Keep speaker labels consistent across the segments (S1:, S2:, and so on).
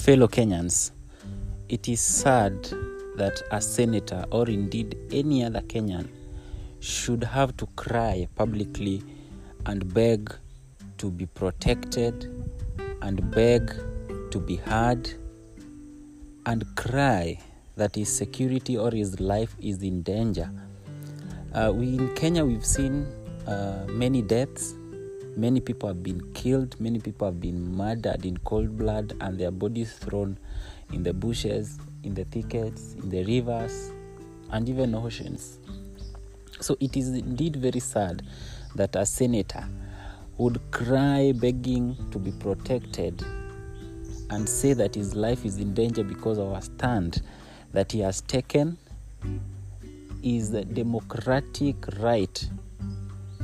S1: Fellow Kenyans, it is sad that a senator or indeed any other Kenyan should have to cry publicly and beg to be protected and beg to be heard and cry that his security or his life is in danger. Uh, we in Kenya we've seen uh, many deaths. Many people have been killed. Many people have been murdered in cold blood, and their bodies thrown in the bushes, in the thickets, in the rivers, and even oceans. So it is indeed very sad that a senator would cry begging to be protected and say that his life is in danger because of a stand that he has taken is the democratic right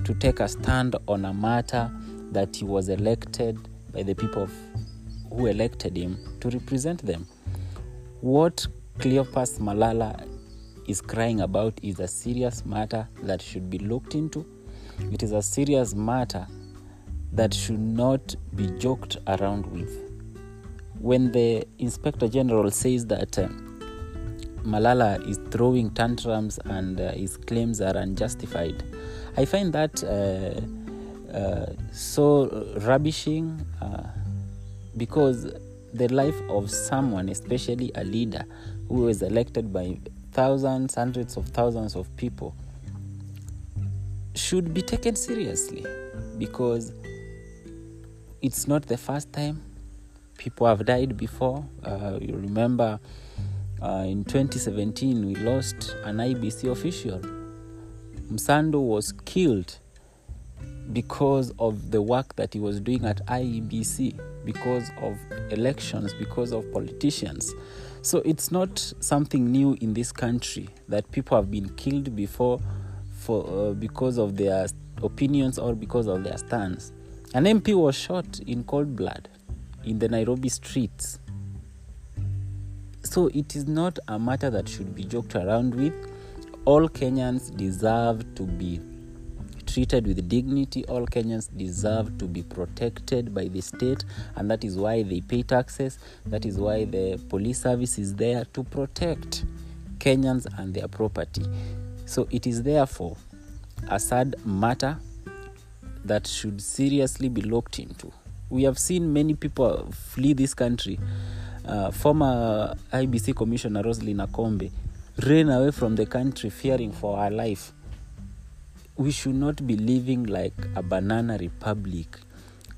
S1: to take a stand on a matter that he was elected by the people of, who elected him to represent them. What Cleopas Malala is crying about is a serious matter that should be looked into. It is a serious matter that should not be joked around with. When the Inspector General says that uh, Malala is throwing tantrums and uh, his claims are unjustified, I find that uh, uh, so rubbishing uh, because the life of someone, especially a leader who is elected by thousands, hundreds of thousands of people, should be taken seriously because it's not the first time people have died before. Uh, you remember uh, in 2017 we lost an IEBC official. Msando was killed because of the work that he was doing at IEBC, because of elections, because of politicians. So it's not something new in this country that people have been killed before for uh, because of their opinions or because of their stands. An MP was shot in cold blood in the Nairobi streets. So it is not a matter that should be joked around with. All Kenyans deserve to be treated with dignity. All Kenyans deserve to be protected by the state, and that is why they pay taxes. That is why the police service is there to protect Kenyans and their property. So it is therefore a sad matter that should seriously be looked into. We have seen many people flee this country. Uh, former IBC Commissioner Roslyn Akombe ran away from the country fearing for her life. We should not be living like a banana republic,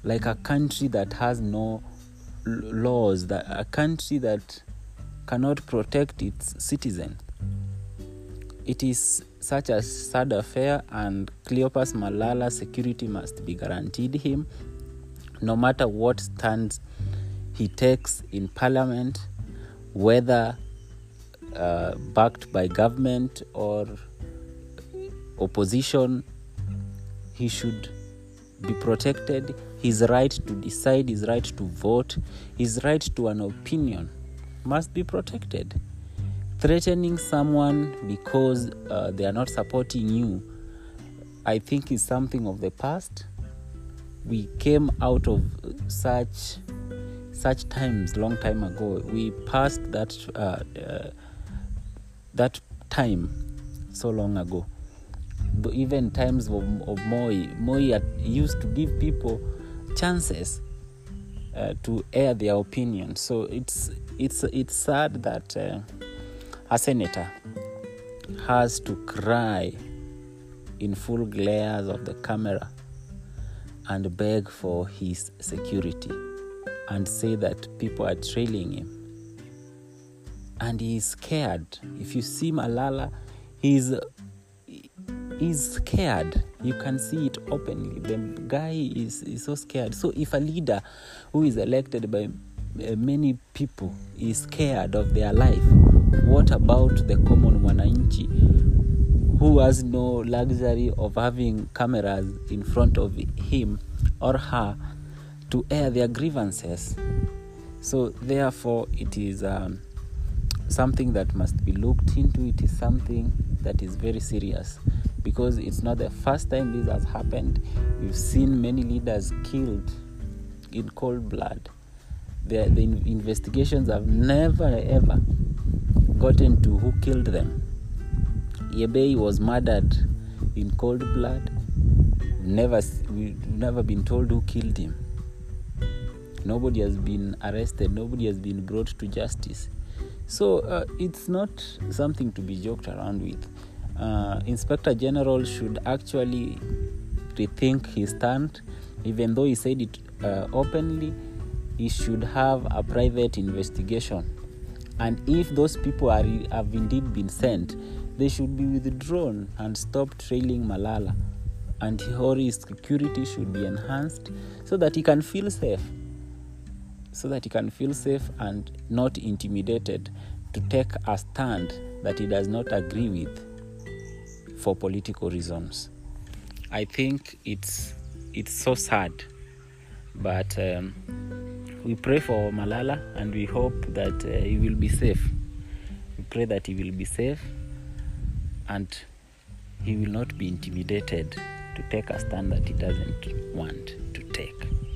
S1: like a country that has no laws, that a country that cannot protect its citizens. It is such a sad affair, and Cleopas malala security must be guaranteed him, no matter what stands he takes in parliament, whether uh, backed by government or opposition, he should be protected. His right to decide, his right to vote, his right to an opinion must be protected. Threatening someone because uh, they are not supporting you, I think, is something of the past. We came out of such such times long time ago. We passed that uh, uh, that time so long ago. Even times of, of Moi, Moi used to give people chances uh, to air their opinion. So it's it's it's sad that uh, a senator has to cry in full glares of the camera and beg for his security and say that people are trailing him. And he's scared. If you see Malala, he's he's scared. You can see it openly. The guy is, is so scared. So if a leader who is elected by uh, many people is scared of their life, what about the common mwananchi who has no luxury of having cameras in front of him or her to air their grievances? So therefore, it is um, something that must be looked into. It is something that is very serious because it's not the first time this has happened. We've seen many leaders killed in cold blood. the, the investigations have never ever gotten to who killed them. Yebei was murdered in cold blood. Never, we've never been told who killed him. Nobody has been arrested. Nobody has been brought to justice. So uh, it's not something to be joked around with. Uh, Inspector General should actually rethink his stand. Even though he said it uh, openly, he should have a private investigation. And if those people are have indeed been sent, they should be withdrawn and stop trailing Malala. And Hori's security should be enhanced so that he can feel safe so that he can feel safe and not intimidated to take a stand that he does not agree with for political reasons. I think it's it's so sad, but um, we pray for Malala and we hope that uh, he will be safe. We pray that he will be safe and he will not be intimidated to take a stand that he doesn't want to take.